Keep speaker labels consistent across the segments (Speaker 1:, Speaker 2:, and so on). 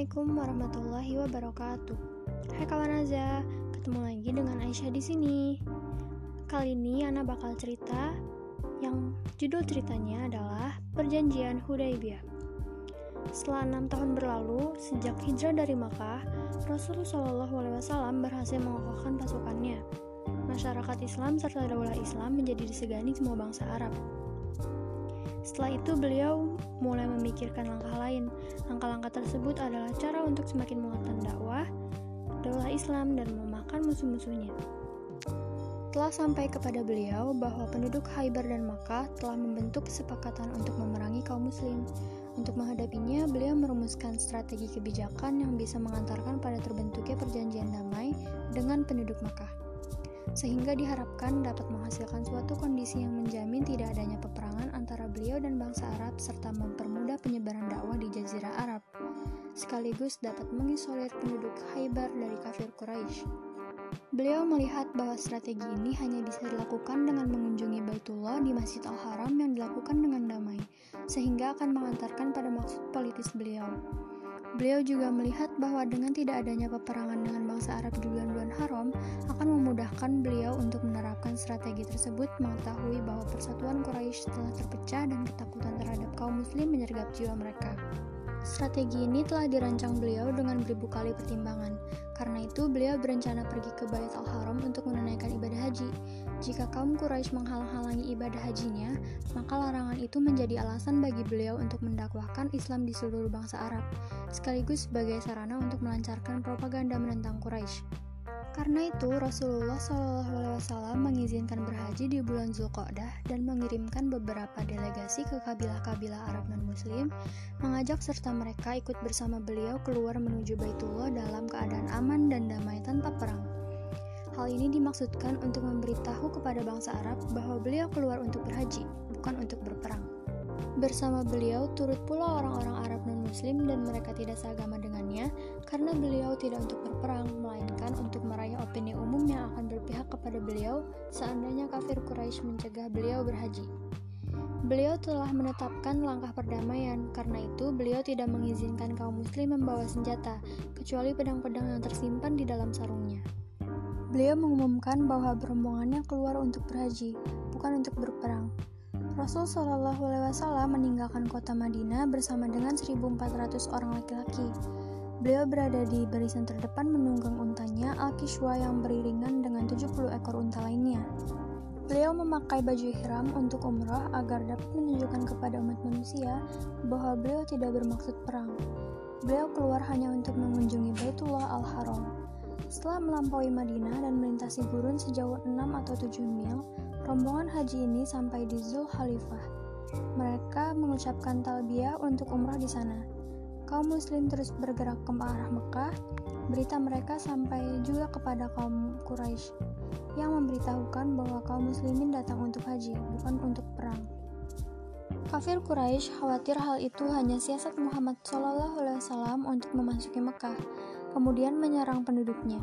Speaker 1: Assalamualaikum warahmatullahi wabarakatuh. Hai kawan Aza, ketemu lagi dengan Aisyah di sini. Kali ini Ana bakal cerita yang judul ceritanya adalah Perjanjian Hudaybiyah. Setelah enam tahun berlalu sejak hijrah dari Makkah, Rasulullah SAW berhasil mengokohkan pasukannya. Masyarakat Islam serta daulah Islam menjadi disegani semua bangsa Arab. Setelah itu beliau mulai memikirkan langkah lain. Langkah-langkah tersebut adalah cara untuk semakin menguatkan dakwah, daulah Islam dan memakan musuh-musuhnya. Telah sampai kepada beliau bahwa penduduk Haibar dan Makkah telah membentuk kesepakatan untuk memerangi kaum muslim. Untuk menghadapinya, beliau merumuskan strategi kebijakan yang bisa mengantarkan pada terbentuknya perjanjian damai dengan penduduk Makkah sehingga diharapkan dapat menghasilkan suatu kondisi yang menjamin tidak adanya peperangan antara beliau dan bangsa Arab serta mempermudah penyebaran dakwah di Jazirah Arab, sekaligus dapat mengisolir penduduk Haibar dari kafir Quraisy. Beliau melihat bahwa strategi ini hanya bisa dilakukan dengan mengunjungi Baitullah di Masjid Al-Haram yang dilakukan dengan damai, sehingga akan mengantarkan pada maksud politis beliau. Beliau juga melihat bahwa dengan tidak adanya peperangan dengan bangsa Arab di bulan-bulan haram akan memudahkan beliau untuk menerapkan strategi tersebut mengetahui bahwa persatuan Quraisy telah terpecah dan ketakutan terhadap kaum muslim menyergap jiwa mereka. Strategi ini telah dirancang beliau dengan beribu kali pertimbangan. Karena itu, beliau berencana pergi ke Bait Al-Haram untuk menunaikan ibadah haji. Jika kaum Quraisy menghalang-halangi ibadah hajinya, maka larangan itu menjadi alasan bagi beliau untuk mendakwahkan Islam di seluruh bangsa Arab, sekaligus sebagai sarana untuk melancarkan propaganda menentang Quraisy. Karena itu, Rasulullah SAW mengizinkan berhaji di bulan Zulqa'dah dan mengirimkan beberapa delegasi ke kabilah-kabilah Arab non-Muslim, mengajak serta mereka ikut bersama beliau keluar menuju Baitullah dalam keadaan aman dan damai tanpa perang. Hal ini dimaksudkan untuk memberitahu kepada bangsa Arab bahwa beliau keluar untuk berhaji, bukan untuk berperang. Bersama beliau turut pula orang-orang Arab non-Muslim dan mereka tidak seagama dengannya karena beliau tidak untuk berperang, melainkan untuk meraih opini umum yang akan berpihak kepada beliau seandainya kafir Quraisy mencegah beliau berhaji. Beliau telah menetapkan langkah perdamaian, karena itu beliau tidak mengizinkan kaum muslim membawa senjata, kecuali pedang-pedang yang tersimpan di dalam sarungnya. Beliau mengumumkan bahwa rombongannya keluar untuk berhaji, bukan untuk berperang. Rasul Shallallahu Alaihi Wasallam meninggalkan kota Madinah bersama dengan 1.400 orang laki-laki. Beliau berada di barisan terdepan menunggang untanya Al-Kishwa yang beriringan dengan 70 ekor unta lainnya. Beliau memakai baju ihram untuk umrah agar dapat menunjukkan kepada umat manusia bahwa beliau tidak bermaksud perang. Beliau keluar hanya untuk mengunjungi Baitullah Al-Haram. Setelah melampaui Madinah dan melintasi gurun sejauh 6 atau 7 mil, Rombongan haji ini sampai di Zul Khalifah. Mereka mengucapkan talbiyah untuk umrah di sana. Kaum muslim terus bergerak ke arah Mekah. Berita mereka sampai juga kepada kaum Quraisy yang memberitahukan bahwa kaum muslimin datang untuk haji, bukan untuk perang. Kafir Quraisy khawatir hal itu hanya siasat Muhammad SAW untuk memasuki Mekah, kemudian menyerang penduduknya.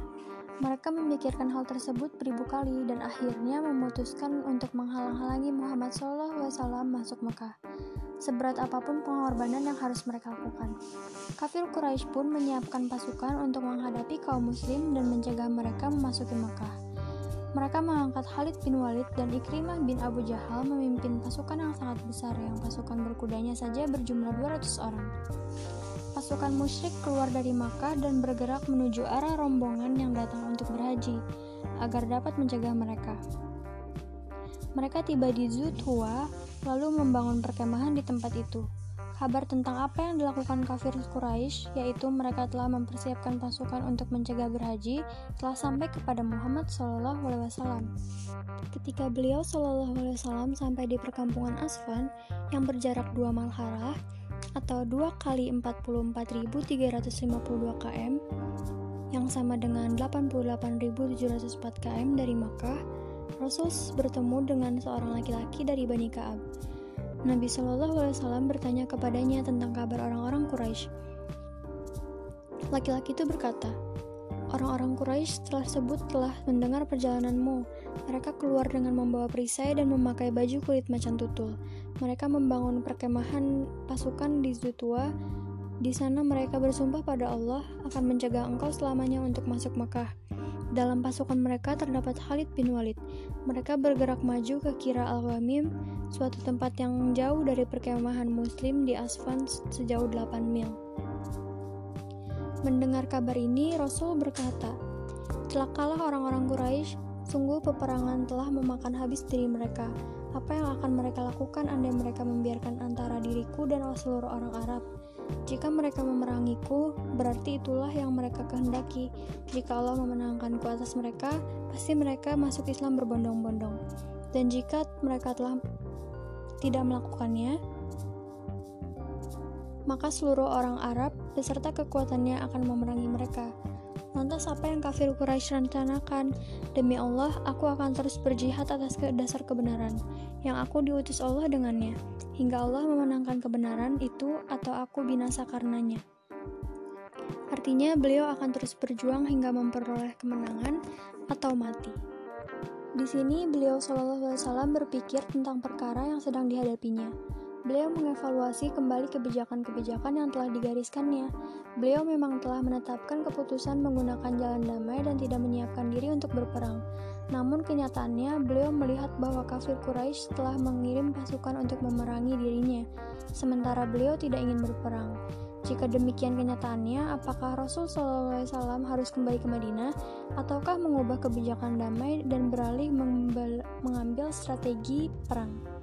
Speaker 1: Mereka memikirkan hal tersebut beribu kali dan akhirnya memutuskan untuk menghalang-halangi Muhammad SAW masuk Mekah. Seberat apa pun pengorbanan yang harus mereka lakukan. Kafir Quraisy pun menyiapkan pasukan untuk menghadapi kaum muslim dan mencegah mereka memasuki Mekah. Mereka mengangkat Khalid bin Walid dan Ikrimah bin Abu Jahal memimpin pasukan yang sangat besar yang pasukan berkudanya saja berjumlah 200 orang pasukan musyrik keluar dari Makkah dan bergerak menuju arah rombongan yang datang untuk berhaji, agar dapat mencegah mereka. Mereka tiba di Zuthua, lalu membangun perkemahan di tempat itu. Kabar tentang apa yang dilakukan kafir Quraisy, yaitu mereka telah mempersiapkan pasukan untuk mencegah berhaji, telah sampai kepada Muhammad SAW. Ketika beliau SAW sampai di perkampungan Asfan yang berjarak dua malharah, atau 2 kali 44.352 km yang sama dengan 88.704 km dari Makkah, Rasul bertemu dengan seorang laki-laki dari Bani Ka'ab. Nabi Shallallahu Alaihi Wasallam bertanya kepadanya tentang kabar orang-orang Quraisy. Laki-laki itu berkata, Orang-orang Quraisy tersebut telah mendengar perjalananmu. Mereka keluar dengan membawa perisai dan memakai baju kulit macan tutul. Mereka membangun perkemahan pasukan di Zutua Di sana mereka bersumpah pada Allah akan mencegah engkau selamanya untuk masuk Mekah. Dalam pasukan mereka terdapat Khalid bin Walid. Mereka bergerak maju ke Kira al-Wamim, suatu tempat yang jauh dari perkemahan muslim di Asfan sejauh 8 mil. Mendengar kabar ini, Rasul berkata, Celakalah orang-orang Quraisy, sungguh peperangan telah memakan habis diri mereka. Apa yang akan mereka lakukan andai mereka membiarkan antara diriku dan seluruh orang Arab? Jika mereka memerangiku, berarti itulah yang mereka kehendaki. Jika Allah memenangkanku atas mereka, pasti mereka masuk Islam berbondong-bondong. Dan jika mereka telah tidak melakukannya, maka seluruh orang Arab beserta kekuatannya akan memerangi mereka. Lantas apa yang kafir Quraisy rencanakan? Demi Allah, aku akan terus berjihad atas dasar kebenaran yang aku diutus Allah dengannya hingga Allah memenangkan kebenaran itu atau aku binasa karenanya. Artinya beliau akan terus berjuang hingga memperoleh kemenangan atau mati. Di sini beliau Shallallahu Alaihi Wasallam berpikir tentang perkara yang sedang dihadapinya. Beliau mengevaluasi kembali kebijakan-kebijakan yang telah digariskannya. Beliau memang telah menetapkan keputusan menggunakan jalan damai dan tidak menyiapkan diri untuk berperang. Namun kenyataannya, beliau melihat bahwa kafir Quraisy telah mengirim pasukan untuk memerangi dirinya, sementara beliau tidak ingin berperang. Jika demikian kenyataannya, apakah Rasul SAW harus kembali ke Madinah, ataukah mengubah kebijakan damai dan beralih mengambil strategi perang?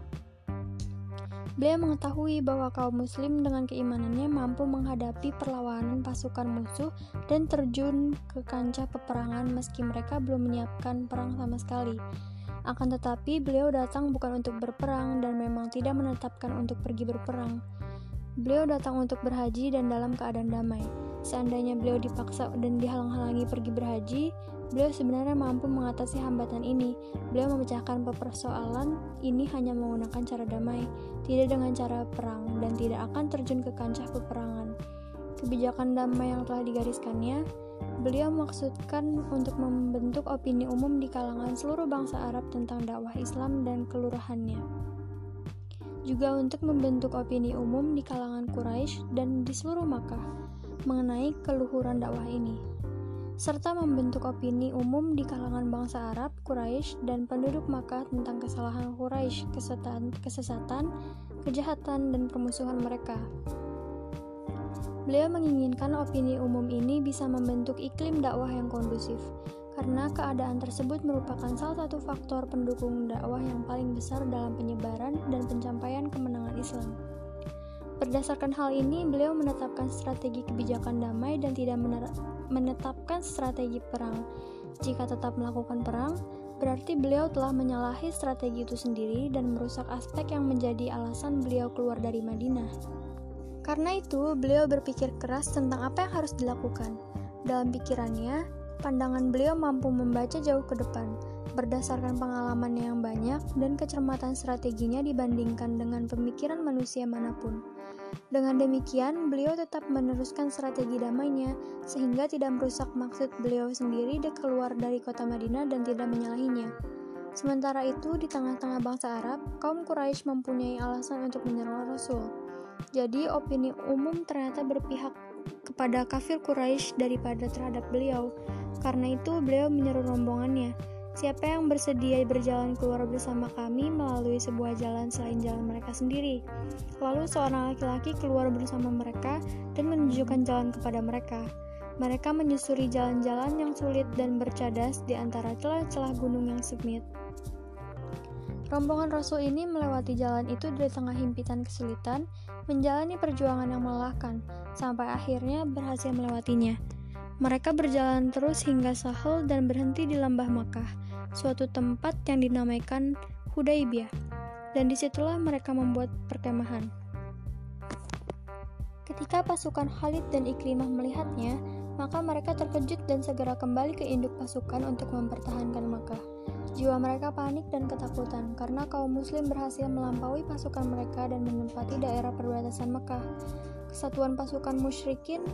Speaker 1: Beliau mengetahui bahwa kaum muslim dengan keimanannya mampu menghadapi perlawanan pasukan musuh dan terjun ke kancah peperangan meski mereka belum menyiapkan perang sama sekali. Akan tetapi, beliau datang bukan untuk berperang dan memang tidak menetapkan untuk pergi berperang. Beliau datang untuk berhaji dan dalam keadaan damai. Seandainya beliau dipaksa dan dihalang-halangi pergi berhaji, beliau sebenarnya mampu mengatasi hambatan ini. Beliau memecahkan persoalan ini hanya menggunakan cara damai, tidak dengan cara perang, dan tidak akan terjun ke kancah peperangan. Kebijakan damai yang telah digariskannya, beliau maksudkan untuk membentuk opini umum di kalangan seluruh bangsa Arab tentang dakwah Islam dan kelurahannya juga untuk membentuk opini umum di kalangan Quraisy dan di seluruh Makkah mengenai keluhuran dakwah ini, serta membentuk opini umum di kalangan bangsa Arab, Quraisy, dan penduduk Makkah tentang kesalahan Quraisy, kesesatan, kesesatan, kejahatan, dan permusuhan mereka. Beliau menginginkan opini umum ini bisa membentuk iklim dakwah yang kondusif, karena keadaan tersebut merupakan salah satu faktor pendukung dakwah yang paling besar dalam penyebaran dan pencapaian kemenangan Islam. Berdasarkan hal ini, beliau menetapkan strategi kebijakan damai dan tidak menetapkan strategi perang. Jika tetap melakukan perang, berarti beliau telah menyalahi strategi itu sendiri dan merusak aspek yang menjadi alasan beliau keluar dari Madinah. Karena itu, beliau berpikir keras tentang apa yang harus dilakukan. Dalam pikirannya, Pandangan beliau mampu membaca jauh ke depan, berdasarkan pengalaman yang banyak dan kecermatan strateginya dibandingkan dengan pemikiran manusia mana pun. Dengan demikian, beliau tetap meneruskan strategi damainya, sehingga tidak merusak maksud beliau sendiri de keluar dari kota Madinah dan tidak menyalahinya. Sementara itu, di tengah-tengah bangsa Arab, kaum Quraisy mempunyai alasan untuk menyerang Rasul. Jadi, opini umum ternyata berpihak kepada kafir Quraisy daripada terhadap beliau. Karena itu, beliau menyeru rombongannya, Siapa yang bersedia berjalan keluar bersama kami melalui sebuah jalan selain jalan mereka sendiri? Lalu seorang laki-laki keluar bersama mereka dan menunjukkan jalan kepada mereka. Mereka menyusuri jalan-jalan yang sulit dan bercadas di antara celah-celah gunung yang sempit. Rombongan Rasul ini melewati jalan itu dari tengah himpitan kesulitan, menjalani perjuangan yang melelahkan, sampai akhirnya berhasil melewatinya. Mereka berjalan terus hingga Sahel dan berhenti di lembah Makkah, suatu tempat yang dinamaikan Hudaybiyah, dan di situlah mereka membuat perkemahan. Ketika pasukan Khalid dan Ikrimah melihatnya, maka mereka terkejut dan segera kembali ke induk pasukan untuk mempertahankan Makkah. Jiwa mereka panik dan ketakutan karena kaum muslim berhasil melampaui pasukan mereka dan menempati daerah perbatasan Mekah. Kesatuan pasukan musyrikin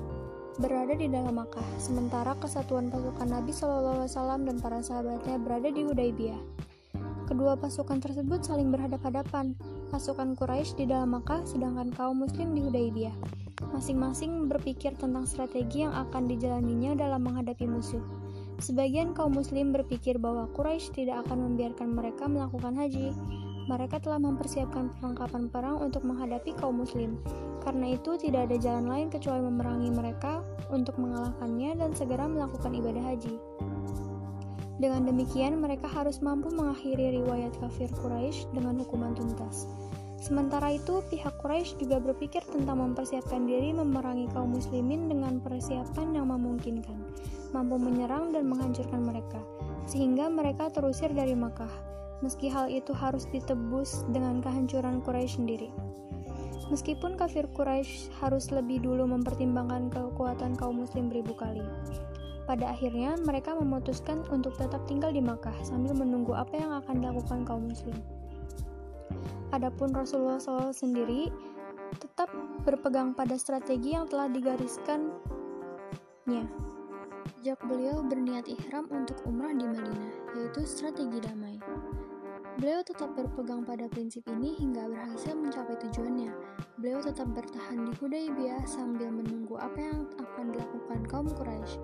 Speaker 1: berada di dalam Makkah, sementara kesatuan pasukan Nabi Shallallahu Alaihi Wasallam dan para sahabatnya berada di Hudaybiyah. Kedua pasukan tersebut saling berhadapan-hadapan. Pasukan Quraisy di dalam Makkah, sedangkan kaum Muslim di Hudaybiyah. Masing-masing berpikir tentang strategi yang akan dijalaninya dalam menghadapi musuh. Sebagian kaum Muslim berpikir bahwa Quraisy tidak akan membiarkan mereka melakukan haji. Mereka telah mempersiapkan perlengkapan perang untuk menghadapi kaum Muslim. Karena itu, tidak ada jalan lain kecuali memerangi mereka untuk mengalahkannya dan segera melakukan ibadah haji. Dengan demikian, mereka harus mampu mengakhiri riwayat kafir Quraisy dengan hukuman tuntas. Sementara itu, pihak Quraisy juga berpikir tentang mempersiapkan diri memerangi kaum muslimin dengan persiapan yang memungkinkan, mampu menyerang dan menghancurkan mereka, sehingga mereka terusir dari Makkah, meski hal itu harus ditebus dengan kehancuran Quraisy sendiri. Meskipun kafir Quraisy harus lebih dulu mempertimbangkan kekuatan kaum muslim beribu kali, pada akhirnya, mereka memutuskan untuk tetap tinggal di Makkah sambil menunggu apa yang akan dilakukan kaum muslim. Adapun Rasulullah SAW sendiri tetap berpegang pada strategi yang telah digariskannya. Sejak beliau berniat ihram untuk umrah di Madinah, yaitu strategi damai. Beliau tetap berpegang pada prinsip ini hingga berhasil mencapai tujuannya. Beliau tetap bertahan di Hudaybiyah sambil menunggu apa yang akan dilakukan kaum Quraisy.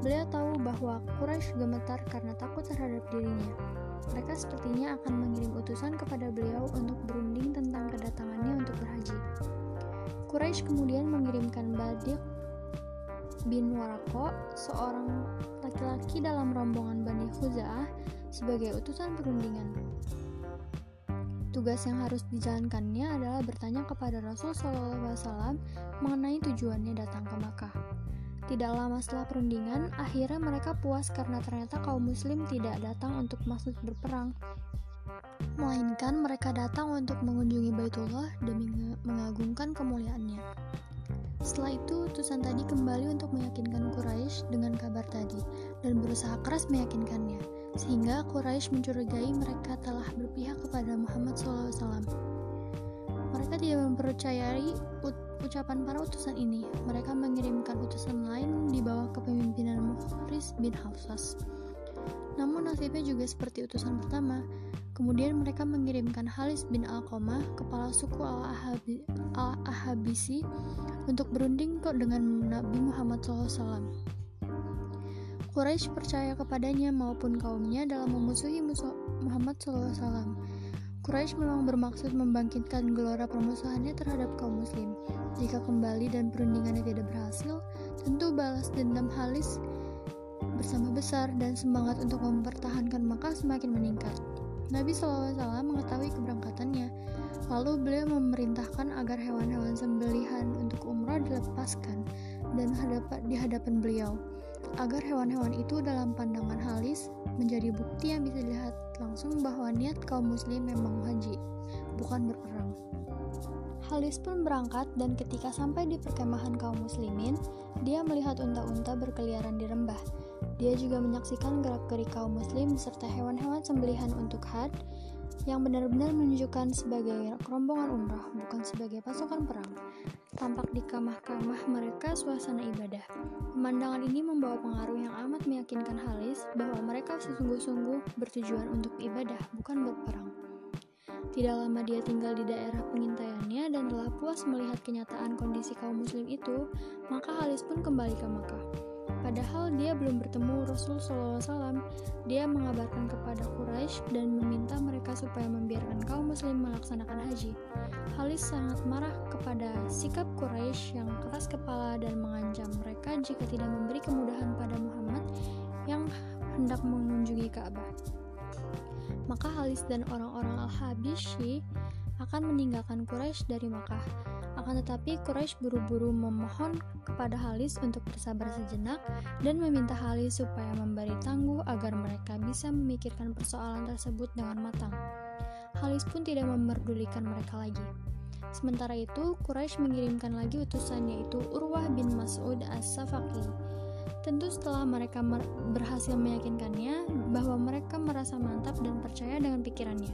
Speaker 1: Beliau tahu bahwa Quraisy gemetar karena takut terhadap dirinya. Mereka sepertinya akan mengirim utusan kepada beliau untuk berunding tentang kedatangannya untuk berhaji. Quraisy kemudian mengirimkan Badik bin Warako, seorang laki-laki dalam rombongan Bani Khuza'ah, sebagai utusan perundingan. Tugas yang harus dijalankannya adalah bertanya kepada Rasul SAW mengenai tujuannya datang ke Makkah. Tidak lama setelah perundingan, akhirnya mereka puas karena ternyata kaum muslim tidak datang untuk maksud berperang. Melainkan mereka datang untuk mengunjungi Baitullah demi mengagungkan kemuliaannya. Setelah itu, utusan tadi kembali untuk meyakinkan Quraisy dengan kabar tadi dan berusaha keras meyakinkannya, sehingga Quraisy mencurigai mereka telah berpihak kepada Muhammad SAW. Mereka tidak mempercayai ucapan para utusan ini, mereka mengirimkan utusan lain di bawah kepemimpinan Mukhris bin Hafsas. Namun nasibnya juga seperti utusan pertama. Kemudian mereka mengirimkan Halis bin Alqamah, kepala suku Al-Ahabisi, untuk berunding dengan Nabi Muhammad SAW. Quraisy percaya kepadanya maupun kaumnya dalam memusuhi Muhammad SAW. Quraisy memang bermaksud membangkitkan gelora permusuhannya terhadap kaum muslim. Jika kembali dan perundingannya tidak berhasil, tentu balas dendam Halis bersama besar dan semangat untuk mempertahankan Makkah semakin meningkat. Nabi SAW mengetahui keberangkatannya, lalu beliau memerintahkan agar hewan-hewan sembelihan untuk umrah dilepaskan dan di hadapan beliau agar hewan-hewan itu dalam pandangan Halis menjadi bukti yang bisa dilihat langsung bahwa niat kaum muslim memang haji, bukan berperang. Halis pun berangkat dan ketika sampai di perkemahan kaum muslimin, dia melihat unta-unta berkeliaran di rembah. Dia juga menyaksikan gerak-gerik kaum muslim beserta hewan-hewan sembelihan untuk had yang benar-benar menunjukkan sebagai rombongan umrah, bukan sebagai pasukan perang. Tampak di kamah-kamah mereka suasana ibadah. Pemandangan ini membawa pengaruh yang amat meyakinkan Halis bahwa mereka sesungguh-sungguh bertujuan untuk ibadah, bukan berperang. Tidak lama dia tinggal di daerah pengintaiannya dan telah puas melihat kenyataan kondisi kaum muslim itu, maka Halis pun kembali ke Makkah. Padahal dia belum bertemu Rasul SAW, dia mengabarkan kepada Quraisy dan meminta mereka supaya membiarkan kaum muslim melaksanakan haji. Halis sangat marah kepada sikap Quraisy yang keras kepala dan mengancam mereka jika tidak memberi kemudahan pada Muhammad yang hendak mengunjungi Ka'bah. Maka Halis dan orang-orang Al-Habisyi akan meninggalkan Quraisy dari Makkah. Akan tetapi Quraisy buru-buru memohon kepada Halis untuk bersabar sejenak dan meminta Halis supaya memberi tangguh agar mereka bisa memikirkan persoalan tersebut dengan matang. Halis pun tidak memerdulikan mereka lagi. Sementara itu, Quraisy mengirimkan lagi utusan yaitu Urwah bin Mas'ud as-Safaki. Tentu setelah mereka berhasil meyakinkannya bahwa mereka merasa mantap dan percaya dengan pikirannya.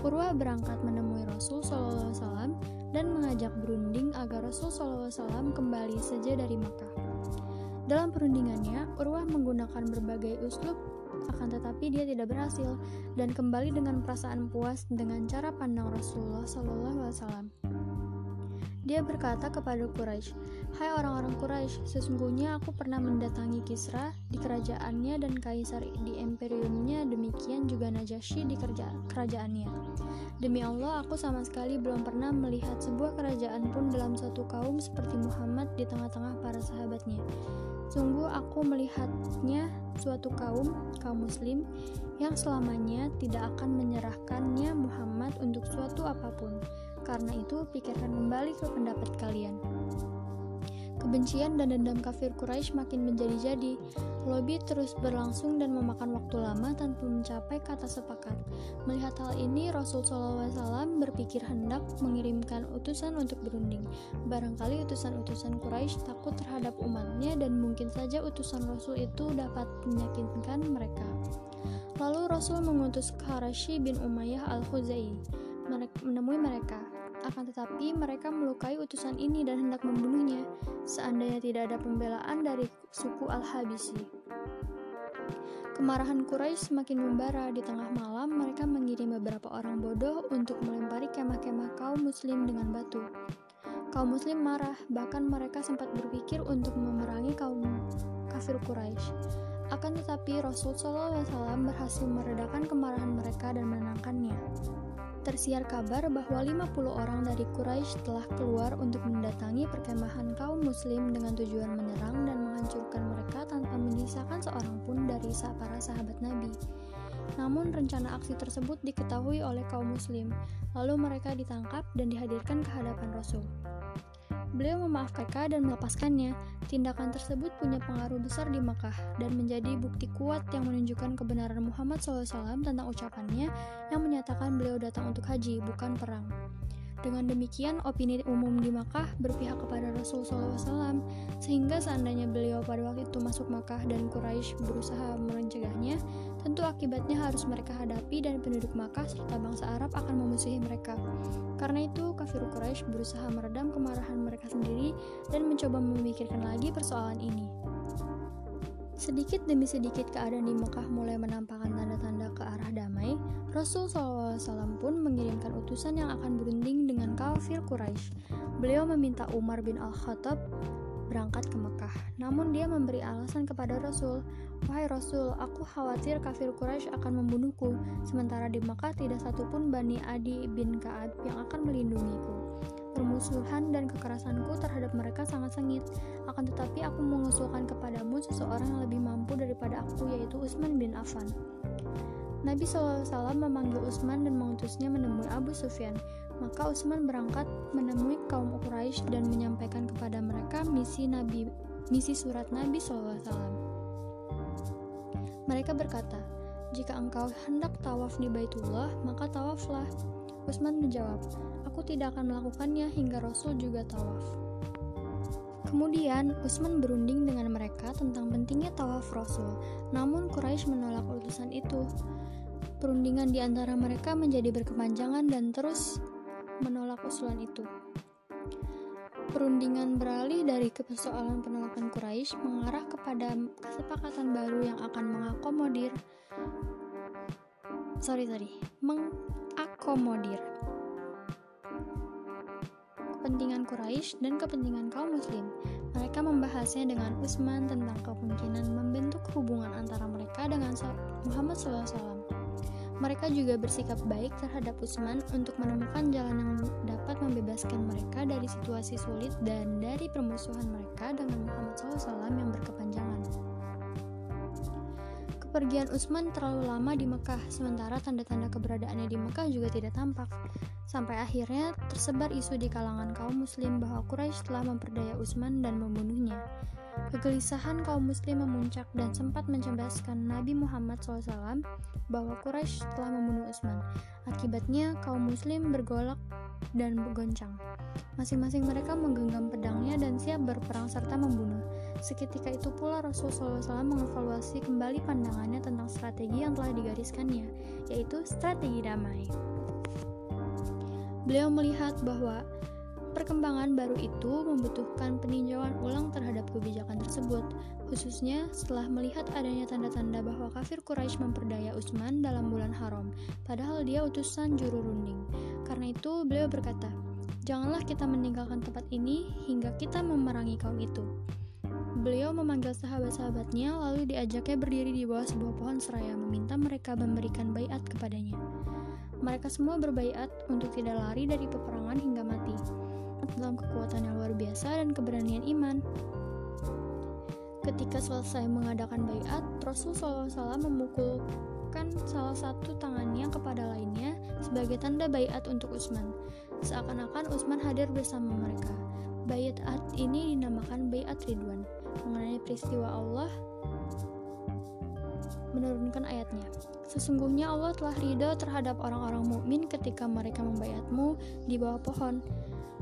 Speaker 1: Urwah berangkat menemui Rasul SAW dan mengajak berunding agar Rasul SAW kembali saja dari Makkah. Dalam perundingannya, Urwah menggunakan berbagai uslub akan tetapi dia tidak berhasil dan kembali dengan perasaan puas dengan cara pandang Rasulullah Wasallam. Dia berkata kepada Quraisy, "Hai orang-orang Quraisy, sesungguhnya aku pernah mendatangi Kisra di kerajaannya dan Kaisar di imperiumnya, demikian juga Najasyi di kerja kerajaannya. Demi Allah, aku sama sekali belum pernah melihat sebuah kerajaan pun dalam suatu kaum seperti Muhammad di tengah-tengah para sahabatnya. Sungguh aku melihatnya suatu kaum, kaum muslim, yang selamanya tidak akan menyerahkannya Muhammad untuk suatu apa pun." Karena itu, pikirkan kembali ke pendapat kalian. Kebencian dan dendam kafir Quraisy makin menjadi-jadi. Lobby terus berlangsung dan memakan waktu lama tanpa mencapai kata sepakat. Melihat hal ini, Rasul SAW berpikir hendak mengirimkan utusan untuk berunding. Barangkali utusan-utusan Quraisy takut terhadap umatnya dan mungkin saja utusan Rasul itu dapat meyakinkan mereka. Lalu Rasul mengutus Harashi bin Umayyah al-Khuzai menemui mereka. Akan tetapi mereka melukai utusan ini dan hendak membunuhnya, seandainya tidak ada pembelaan dari suku Al-Habisi. Kemarahan Quraisy semakin membara. Di tengah malam, mereka mengirim beberapa orang bodoh untuk melempari kemah-kemah kaum muslim dengan batu. Kaum muslim marah, bahkan mereka sempat berpikir untuk memerangi kaum kafir Quraisy. Akan tetapi Rasul SAW berhasil meredakan kemarahan mereka dan menenangkannya tersiar kabar bahwa 50 orang dari Quraisy telah keluar untuk mendatangi perkemahan kaum muslim dengan tujuan menyerang dan menghancurkan mereka tanpa menyisakan seorang pun dari para sahabat Nabi. Namun rencana aksi tersebut diketahui oleh kaum muslim, lalu mereka ditangkap dan dihadirkan ke hadapan Rasul. Beliau memaafkan dan melepaskannya. Tindakan tersebut punya pengaruh besar di Makkah dan menjadi bukti kuat yang menunjukkan kebenaran Muhammad SAW tentang ucapannya yang menyatakan beliau datang untuk haji, bukan perang. Dengan demikian, opini umum di Makkah berpihak kepada Rasul SAW, sehingga seandainya beliau pada waktu itu masuk Makkah dan Quraisy berusaha mencegahnya, tentu akibatnya harus mereka hadapi dan penduduk Makkah serta bangsa Arab akan memusuhi mereka. Karena itu, kafir Quraisy berusaha meredam kemarahan mereka sendiri dan mencoba memikirkan lagi persoalan ini. Sedikit demi sedikit keadaan di Mekah mulai menampakkan tanda-tanda ke arah damai. Rasul SAW pun mengirimkan utusan yang akan berunding dengan kafir Quraisy. Beliau meminta Umar bin Al-Khattab berangkat ke Mekah. Namun dia memberi alasan kepada Rasul, "Wahai Rasul, aku khawatir kafir Quraisy akan membunuhku, sementara di Mekah tidak satupun Bani Adi bin Ka'ab yang akan melindungiku." Permusuhan dan kekerasanku terhadap mereka sangat sengit. Akan tetapi aku mengusulkan kepadamu seseorang yang lebih mampu daripada aku, yaitu Utsman bin Affan. Nabi SAW memanggil Utsman dan mengutusnya menemui Abu Sufyan. Maka Utsman berangkat menemui kaum Quraisy dan menyampaikan kepada mereka misi Nabi, misi surat Nabi SAW. Mereka berkata, jika engkau hendak tawaf di Baitullah, maka tawaflah. Utsman menjawab, Aku tidak akan melakukannya hingga Rasul juga tawaf. Kemudian, Utsman berunding dengan mereka tentang pentingnya tawaf Rasul, namun Quraisy menolak utusan itu. Perundingan di antara mereka menjadi berkepanjangan dan terus menolak usulan itu. Perundingan beralih dari persoalan penolakan Quraisy mengarah kepada kesepakatan baru yang akan mengakomodir sorry sorry mengakomodir kepentingan Quraisy dan kepentingan kaum muslim. Mereka membahasnya dengan Utsman tentang kemungkinan membentuk hubungan antara mereka dengan Muhammad SAW. Mereka juga bersikap baik terhadap Utsman untuk menemukan jalan yang dapat membebaskan mereka dari situasi sulit dan dari permusuhan mereka dengan Muhammad SAW yang berkepanjangan. Kepergian Utsman terlalu lama di Mekah, sementara tanda-tanda keberadaannya di Mekah juga tidak tampak. Sampai akhirnya tersebar isu di kalangan kaum muslim bahwa Quraisy telah memperdaya Utsman dan membunuhnya. Kegelisahan kaum muslim memuncak dan sempat mencebaskan Nabi Muhammad SAW bahwa Quraisy telah membunuh Utsman. Akibatnya kaum muslim bergolak dan bergoncang. Masing-masing mereka menggenggam pedangnya dan siap berperang serta membunuh. Seketika itu pula Rasulullah SAW mengevaluasi kembali pandangannya tentang strategi yang telah digariskannya, yaitu strategi damai. Beliau melihat bahwa Perkembangan baru itu membutuhkan peninjauan ulang terhadap kebijakan tersebut, khususnya setelah melihat adanya tanda-tanda bahwa kafir Quraisy memperdaya Utsman dalam bulan haram, padahal dia utusan juru runding. Karena itu, beliau berkata, "Janganlah kita meninggalkan tempat ini hingga kita memerangi kaum itu." Beliau memanggil sahabat-sahabatnya, lalu diajaknya berdiri di bawah sebuah pohon seraya, meminta mereka memberikan bayat kepadanya. Mereka semua berbaiat untuk tidak lari dari peperangan hingga mati dalam kekuatan yang luar biasa dan keberanian iman. Ketika selesai mengadakan bayat, Rasul SAW memukulkan salah satu tangannya kepada lainnya sebagai tanda bayat untuk Utsman. Seakan-akan Utsman hadir bersama mereka. Bayat ini dinamakan bayat Ridwan. Mengenai peristiwa Allah menurunkan ayatnya. Sesungguhnya Allah telah ridho terhadap orang-orang mukmin ketika mereka membayatmu di bawah pohon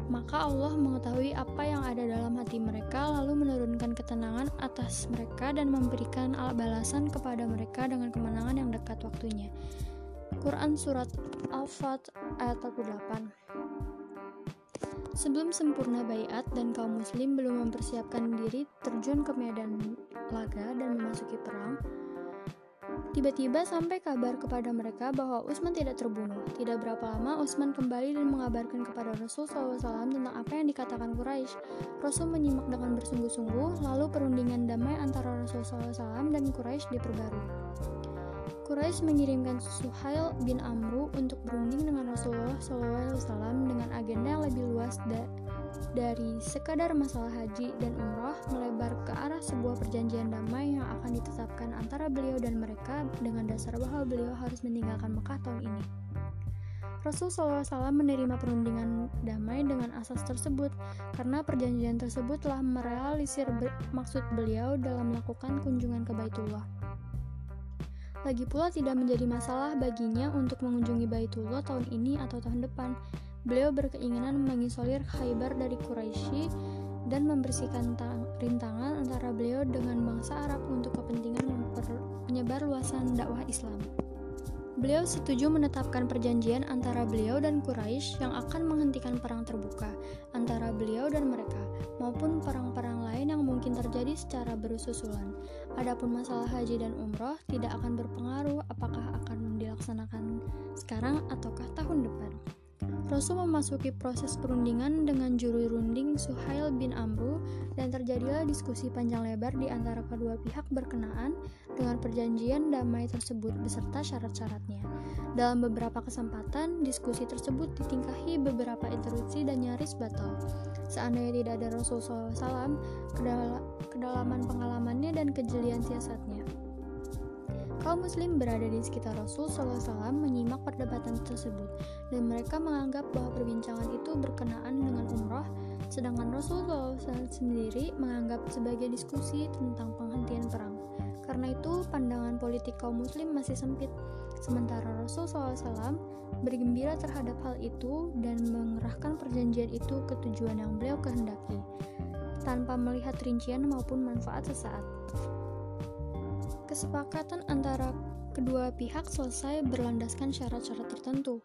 Speaker 1: maka Allah mengetahui apa yang ada dalam hati mereka lalu menurunkan ketenangan atas mereka dan memberikan balasan kepada mereka dengan kemenangan yang dekat waktunya. Quran Surat Al-Fat ayat 48 Sebelum sempurna bayat dan kaum muslim belum mempersiapkan diri terjun ke medan laga dan memasuki perang, Tiba-tiba sampai kabar kepada mereka bahwa Utsman tidak terbunuh. Tidak berapa lama Utsman kembali dan mengabarkan kepada Rasul SAW tentang apa yang dikatakan Quraisy. Rasul menyimak dengan bersungguh-sungguh, lalu perundingan damai antara Rasul SAW dan Quraisy diperbarui. Quraisy mengirimkan Suhail bin Amru untuk berunding dengan Rasulullah SAW dengan agenda yang lebih luas dari sekadar masalah haji dan umroh melebar ke arah sebuah perjanjian damai yang akan ditetapkan antara beliau dan mereka dengan dasar bahwa beliau harus meninggalkan Mekah tahun ini. Rasul SAW menerima perundingan damai dengan asas tersebut karena perjanjian tersebut telah merealisir be maksud beliau dalam melakukan kunjungan ke Baitullah. Lagi pula tidak menjadi masalah baginya untuk mengunjungi Baitullah tahun ini atau tahun depan. Beliau berkeinginan mengisolir Khaybar dari Quraisy dan membersihkan rintangan antara beliau dengan bangsa Arab untuk kepentingan menyebar luasan dakwah Islam. Beliau setuju menetapkan perjanjian antara beliau dan Quraisy yang akan menghentikan perang terbuka antara beliau dan mereka, maupun perang-perang lain yang mungkin terjadi secara berususulan. Adapun masalah haji dan umroh tidak akan berpengaruh apakah akan dilaksanakan sekarang ataukah tahun depan. Rasul memasuki proses perundingan dengan juru runding Suhail bin Amru dan terjadilah diskusi panjang lebar di antara kedua pihak berkenaan dengan perjanjian damai tersebut beserta syarat-syaratnya. Dalam beberapa kesempatan, diskusi tersebut ditingkahi beberapa interupsi dan nyaris batal. Seandainya tidak ada Rasul SAW, kedalaman pengalamannya dan kejelian siasatnya. Kaum muslim berada di sekitar Rasul SAW menyimak perdebatan tersebut dan mereka menganggap bahwa perbincangan itu berkenaan dengan umrah sedangkan Rasul SAW sendiri menganggap sebagai diskusi tentang penghentian perang. Karena itu, pandangan politik kaum muslim masih sempit. Sementara Rasul SAW bergembira terhadap hal itu dan mengerahkan perjanjian itu ke tujuan yang beliau kehendaki, tanpa melihat rincian maupun manfaat sesaat. Kesepakatan antara kedua pihak selesai berlandaskan syarat-syarat tertentu.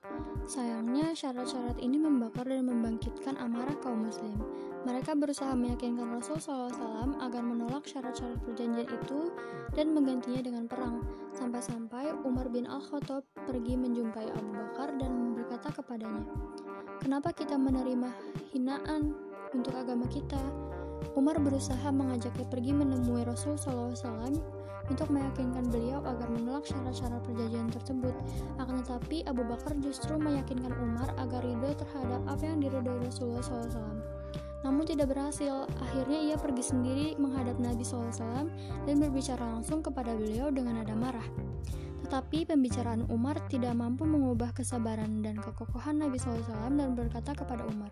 Speaker 1: Sayangnya, syarat-syarat ini membakar dan membangkitkan amarah kaum muslim. Mereka berusaha meyakinkan Rasul SAW agar menolak syarat-syarat perjanjian itu dan menggantinya dengan perang. Sampai-sampai Umar bin Al-Khattab pergi menjumpai Abu Bakar dan berkata kepadanya, Kenapa kita menerima hinaan untuk agama kita? Umar berusaha mengajaknya pergi menemui Rasul SAW untuk meyakinkan beliau agar menolak syarat-syarat perjanjian tersebut. Akan tetapi, Abu Bakar justru meyakinkan Umar agar ridho terhadap apa yang diridhoi Rasulullah SAW. Namun tidak berhasil, akhirnya ia pergi sendiri menghadap Nabi SAW dan berbicara langsung kepada beliau dengan nada marah. Tetapi pembicaraan Umar tidak mampu mengubah kesabaran dan kekokohan Nabi SAW dan berkata kepada Umar,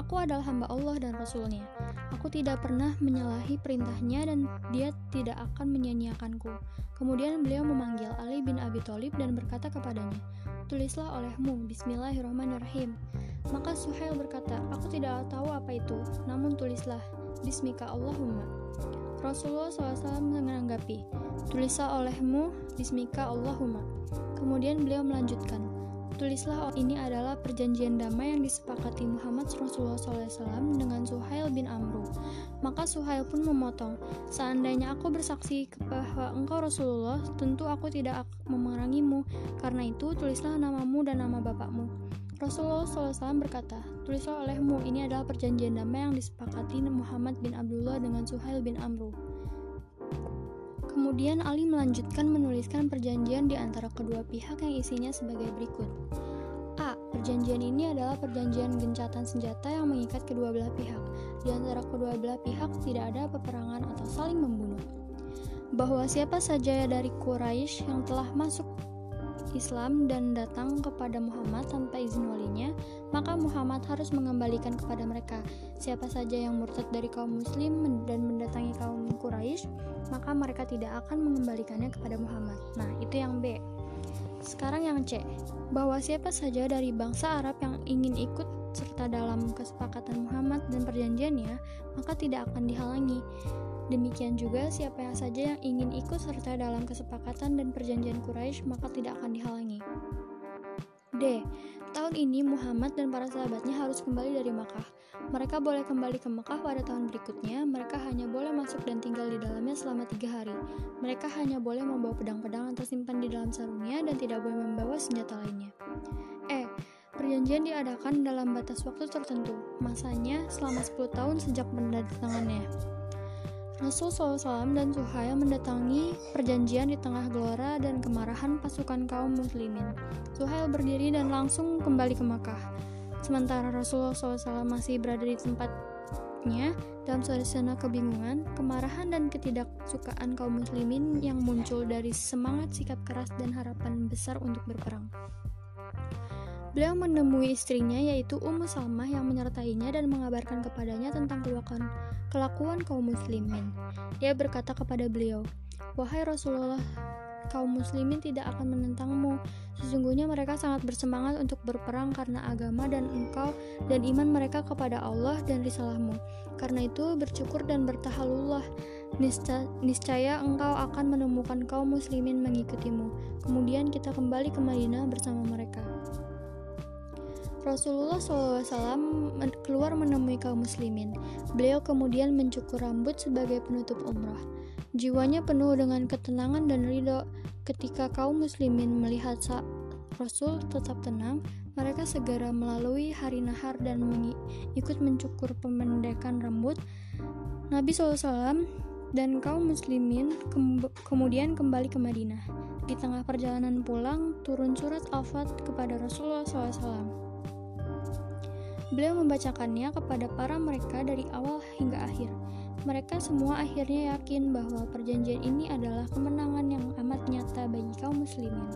Speaker 1: Aku adalah hamba Allah dan Rasulnya. Aku tidak pernah menyalahi perintahnya dan dia tidak akan menyanyiakanku. Kemudian beliau memanggil Ali bin Abi Thalib dan berkata kepadanya, Tulislah olehmu, Bismillahirrahmanirrahim. Maka Suhail berkata, Aku tidak tahu apa itu, namun tulislah, Bismika Allahumma. Rasulullah SAW menanggapi, Tulislah olehmu, Bismika Allahumma. Kemudian beliau melanjutkan, Tulislah ini adalah perjanjian damai yang disepakati Muhammad Rasulullah SAW dengan Suhail bin Amru. Maka Suhail pun memotong, Seandainya aku bersaksi bahwa engkau Rasulullah, tentu aku tidak memerangimu. Karena itu, tulislah namamu dan nama bapakmu. Rasulullah SAW berkata, Tulislah olehmu, ini adalah perjanjian damai yang disepakati Muhammad bin Abdullah dengan Suhail bin Amru. Kemudian Ali melanjutkan menuliskan perjanjian di antara kedua pihak yang isinya sebagai berikut. A. Perjanjian ini adalah perjanjian gencatan senjata yang mengikat kedua belah pihak. Di antara kedua belah pihak tidak ada peperangan atau saling membunuh. Bahwa siapa saja dari Quraisy yang telah masuk Islam dan datang kepada Muhammad tanpa izin walinya, maka Muhammad harus mengembalikan kepada mereka. Siapa saja yang murtad dari kaum muslim dan mendatangi kaum Quraisy, maka mereka tidak akan mengembalikannya kepada Muhammad. Nah, itu yang B. Sekarang yang C, bahwa siapa saja dari bangsa Arab yang ingin ikut serta dalam kesepakatan Muhammad dan perjanjiannya, maka tidak akan dihalangi. Demikian juga siapa yang saja yang ingin ikut serta dalam kesepakatan dan perjanjian Quraisy maka tidak akan dihalangi. D. Tahun ini Muhammad dan para sahabatnya harus kembali dari Makkah. Mereka boleh kembali ke Mekah pada tahun berikutnya. Mereka hanya boleh masuk dan tinggal di dalamnya selama tiga hari. Mereka hanya boleh membawa pedang-pedang yang tersimpan di dalam sarungnya dan tidak boleh membawa senjata lainnya. E. Perjanjian diadakan dalam batas waktu tertentu. Masanya selama 10 tahun sejak penandatangannya. Rasul SAW dan Suhail mendatangi perjanjian di tengah gelora dan kemarahan pasukan kaum muslimin. Suhail berdiri dan langsung kembali ke Makkah. Sementara Rasulullah SAW masih berada di tempatnya dalam suasana kebingungan, kemarahan dan ketidaksukaan kaum muslimin yang muncul dari semangat sikap keras dan harapan besar untuk berperang. Beliau menemui istrinya yaitu Ummu Salmah yang menyertainya dan mengabarkan kepadanya tentang kelakuan, kelakuan kaum muslimin. Dia berkata kepada beliau, "Wahai Rasulullah, kaum muslimin tidak akan menentangmu. Sesungguhnya mereka sangat bersemangat untuk berperang karena agama dan engkau dan iman mereka kepada Allah dan risalahmu. Karena itu bersyukur dan bertahalullah. Niscaya engkau akan menemukan kaum muslimin mengikutimu. Kemudian kita kembali ke Madinah bersama mereka. Rasulullah SAW keluar menemui kaum muslimin. Beliau kemudian mencukur rambut sebagai penutup umrah. Jiwanya penuh dengan ketenangan dan ridho. Ketika kaum muslimin melihat Rasul tetap tenang, mereka segera melalui hari nahar dan ikut mencukur pemendekan rambut. Nabi SAW dan kaum muslimin kemudian kembali ke Madinah. Di tengah perjalanan pulang, turun surat Al-Fat kepada Rasulullah SAW. Beliau membacakannya kepada para mereka dari awal hingga akhir. Mereka semua akhirnya yakin bahwa perjanjian ini adalah kemenangan yang amat nyata bagi kaum muslimin.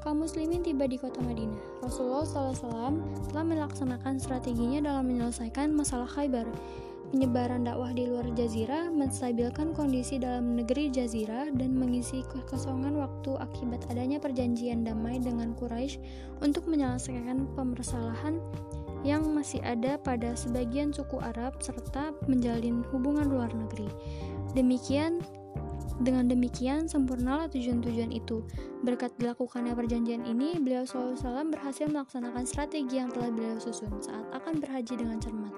Speaker 1: Kaum muslimin tiba di kota Madinah. Rasulullah SAW telah melaksanakan strateginya dalam menyelesaikan masalah Khaybar, penyebaran dakwah di luar jazirah, menstabilkan kondisi dalam negeri jazirah, dan mengisi kekosongan waktu akibat adanya perjanjian damai dengan Quraisy untuk menyelesaikan permasalahan yang masih ada pada sebagian suku Arab serta menjalin hubungan luar negeri. Demikian dengan demikian, sempurnalah tujuan-tujuan itu. Berkat dilakukannya perjanjian ini, beliau SAW berhasil melaksanakan strategi yang telah beliau susun saat akan berhaji dengan cermat.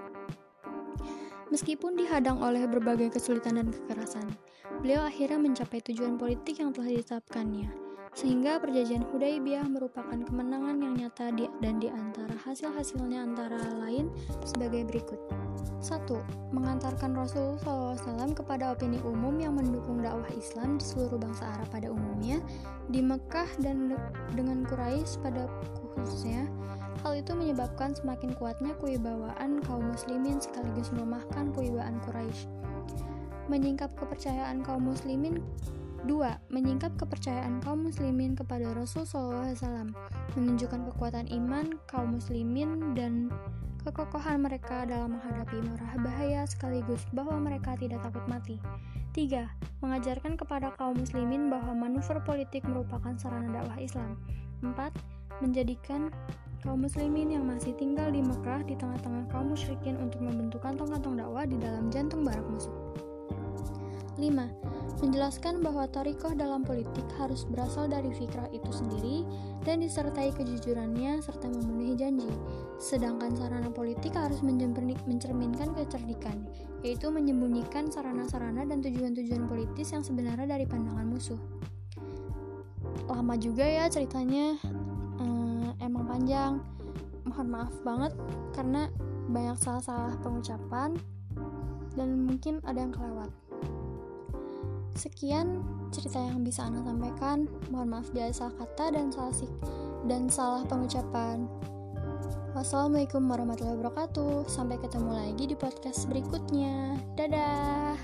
Speaker 1: Meskipun dihadang oleh berbagai kesulitan dan kekerasan, beliau akhirnya mencapai tujuan politik yang telah ditetapkannya sehingga perjanjian Hudaybiyah merupakan kemenangan yang nyata di, dan di antara hasil-hasilnya antara lain sebagai berikut. 1. Mengantarkan Rasulullah SAW kepada opini umum yang mendukung dakwah Islam di seluruh bangsa Arab pada umumnya, di Mekah dan dengan Quraisy pada khususnya. Hal itu menyebabkan semakin kuatnya kewibawaan kaum muslimin sekaligus melemahkan kewibawaan Quraisy. Menyingkap kepercayaan kaum muslimin 2. Menyingkap kepercayaan kaum muslimin kepada Rasul SAW, menunjukkan kekuatan iman kaum muslimin dan kekokohan mereka dalam menghadapi marah bahaya sekaligus bahwa mereka tidak takut mati. 3. Mengajarkan kepada kaum muslimin bahwa manuver politik merupakan sarana dakwah Islam. 4. Menjadikan kaum muslimin yang masih tinggal di Mekah di tengah-tengah kaum musyrikin untuk membentuk kantong-kantong dakwah di dalam jantung barak musuh. 5. Menjelaskan bahwa tarikoh dalam politik harus berasal dari fikrah itu sendiri dan disertai kejujurannya serta memenuhi janji. Sedangkan sarana politik harus mencerminkan kecerdikan, yaitu menyembunyikan sarana-sarana dan tujuan-tujuan politis yang sebenarnya dari pandangan musuh. Lama juga ya ceritanya, ehm, emang panjang. Mohon maaf banget karena banyak salah-salah pengucapan dan mungkin ada yang kelewat. Sekian cerita yang bisa Ana sampaikan. Mohon maaf bila salah kata dan salah sik dan salah pengucapan. Wassalamualaikum warahmatullahi wabarakatuh. Sampai ketemu lagi di podcast berikutnya. Dadah.